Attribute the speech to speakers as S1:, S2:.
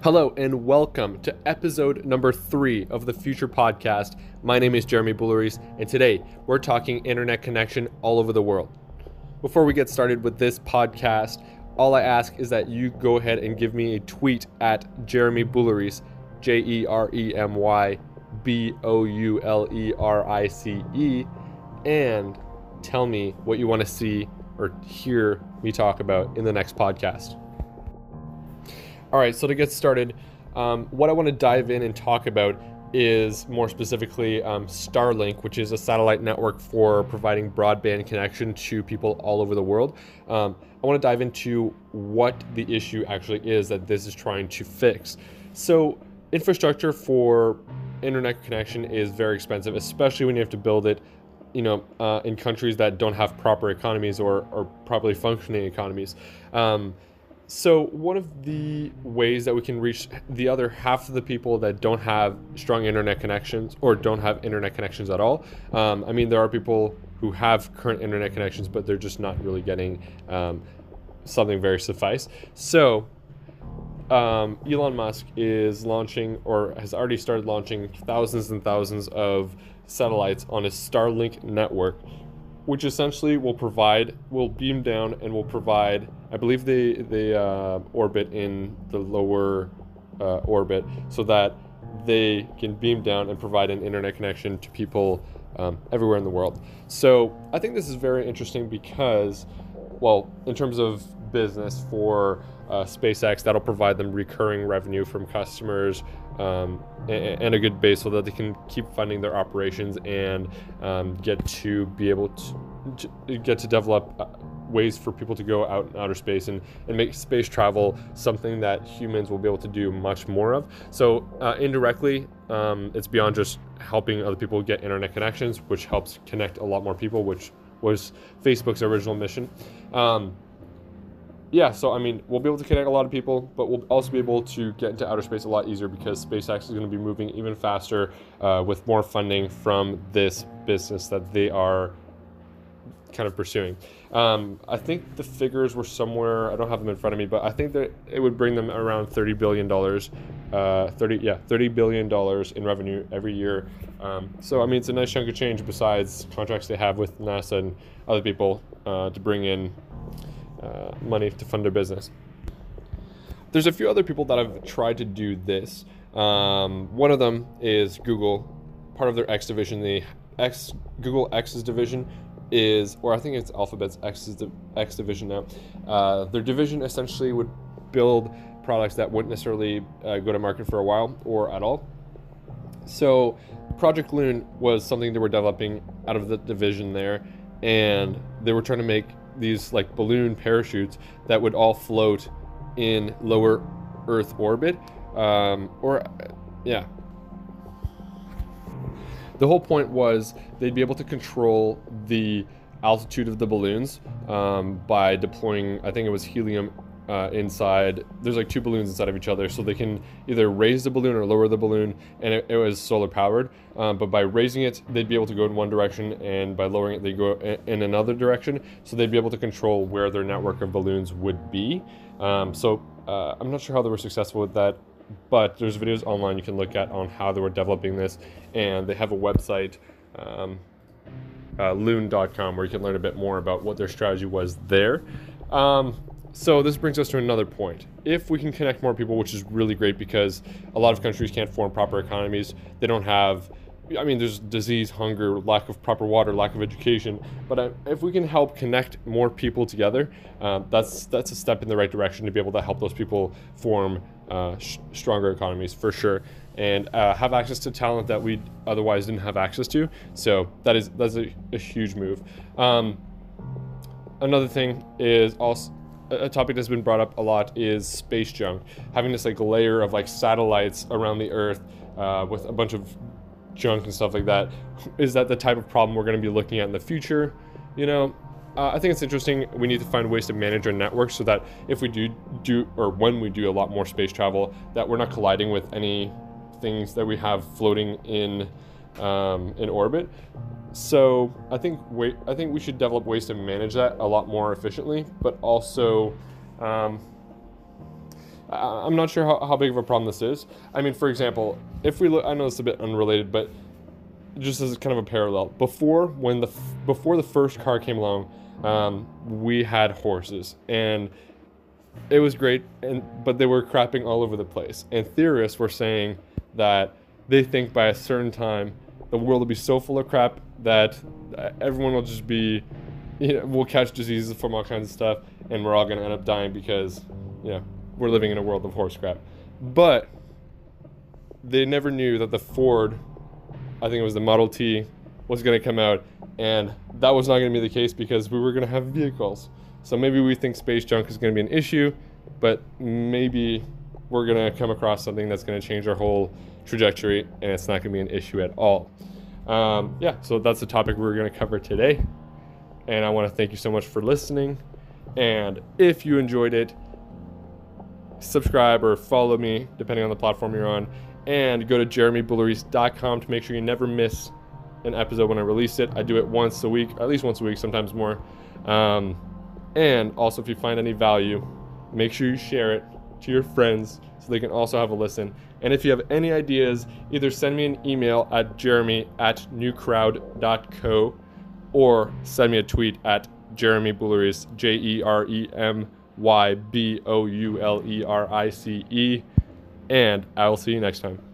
S1: Hello, and welcome to episode number three of the Future Podcast. My name is Jeremy Boulerice, and today we're talking internet connection all over the world. Before we get started with this podcast, all I ask is that you go ahead and give me a tweet at Jeremy Boulerice, J E R E M Y B O U L E R I C E, and tell me what you want to see or hear me talk about in the next podcast. All right, so to get started, um, what I want to dive in and talk about is more specifically um, Starlink, which is a satellite network for providing broadband connection to people all over the world. Um, I want to dive into what the issue actually is that this is trying to fix. So, infrastructure for internet connection is very expensive, especially when you have to build it you know, uh, in countries that don't have proper economies or, or properly functioning economies. Um, so, one of the ways that we can reach the other half of the people that don't have strong internet connections or don't have internet connections at all, um, I mean, there are people who have current internet connections, but they're just not really getting um, something very suffice. So, um, Elon Musk is launching or has already started launching thousands and thousands of satellites on his Starlink network which essentially will provide will beam down and will provide i believe they they uh, orbit in the lower uh, orbit so that they can beam down and provide an internet connection to people um, everywhere in the world so i think this is very interesting because well in terms of business for uh, SpaceX. That'll provide them recurring revenue from customers um, and, a good base so that they can keep funding their operations and um, get to be able to, to get to develop uh, ways for people to go out in outer space and, and make space travel something that humans will be able to do much more of. So uh, indirectly, um, it's beyond just helping other people get internet connections, which helps connect a lot more people, which was Facebook's original mission. Um, yeah, so I mean, we'll be able to connect a lot of people, but we'll also be able to get into outer space a lot easier because SpaceX is going to be moving even faster uh, with more funding from this business that they are kind of pursuing. Um, I think the figures were somewhere. I don't have them in front of me, but I think that it would bring them around thirty billion dollars. Uh, thirty, yeah, thirty billion dollars in revenue every year. Um, so I mean, it's a nice chunk of change besides contracts they have with NASA and other people uh, to bring in uh, money to fund their business. There's a few other people that have tried to do this. Um, one of them is Google. Part of their X division, the X Google X's division is, or I think it's Alphabet's X's X division now. Uh, their division essentially would build products that wouldn't necessarily uh, go to market for a while or at all. So, Project Loon was something they were developing out of the division there, and they were trying to make these like balloon parachutes that would all float in lower Earth orbit. Um, or, yeah. The whole point was they'd be able to control the altitude of the balloons um, by deploying, I think it was helium uh, inside. There's like two balloons inside of each other, so they can either raise the balloon or lower the balloon, and it, it was solar powered. Um, but by raising it, they'd be able to go in one direction, and by lowering it, they go in another direction. So they'd be able to control where their network of balloons would be. Um, so uh, I'm not sure how they were successful with that, but there's videos online you can look at on how they were developing this, and they have a website. Um, uh, loon.com where you can learn a bit more about what their strategy was there. Um, so this brings us to another point. If we can connect more people, which is really great because a lot of countries can't form proper economies, they don't have I mean, there's disease, hunger, lack of proper water, lack of education. But uh, if we can help connect more people together, um, that's that's a step in the right direction to be able to help those people form uh, sh- stronger economies for sure, and uh, have access to talent that we otherwise didn't have access to. So that is that's a, a huge move. Um, another thing is also a topic that's been brought up a lot is space junk, having this like layer of like satellites around the Earth uh, with a bunch of junk and stuff like that. Is that the type of problem we're going to be looking at in the future? You know, uh, I think it's interesting. We need to find ways to manage our network so that if we do do or when we do a lot more space travel, that we're not colliding with any things that we have floating in um, in orbit. So I think wait, I think we should develop ways to manage that a lot more efficiently, but also, um, I- I'm not sure how, how big of a problem this is. I mean, for example, if we look, I know it's a bit unrelated, but just as kind of a parallel, before when the before the first car came along, um, we had horses and it was great, and but they were crapping all over the place. And theorists were saying that they think by a certain time the world will be so full of crap that uh, everyone will just be, you know, we'll catch diseases from all kinds of stuff, and we're all gonna end up dying because, know, we're living in a world of horse crap. But they never knew that the Ford, I think it was the Model T, was gonna come out, and that was not gonna be the case because we were gonna have vehicles. So maybe we think space junk is going to be an issue, but maybe we're going to come across something that's going to change our whole trajectory and it's not going to be an issue at all. Um, yeah, so that's the topic we're going to cover today. And I want to thank you so much for listening. And if you enjoyed it, subscribe or follow me, depending on the platform you're on. And go to jeremyboulerice.com to make sure you never miss an episode when I release it. I do it once a week, at least once a week, sometimes more. Um, and also, if you find any value, make sure you share it to your friends so they can also have a listen. And if you have any ideas, either send me an email at jeremy at newcrowd.co or send me a tweet at Jeremy J E R E M Y B O U L E R I C E. And I will see you next time.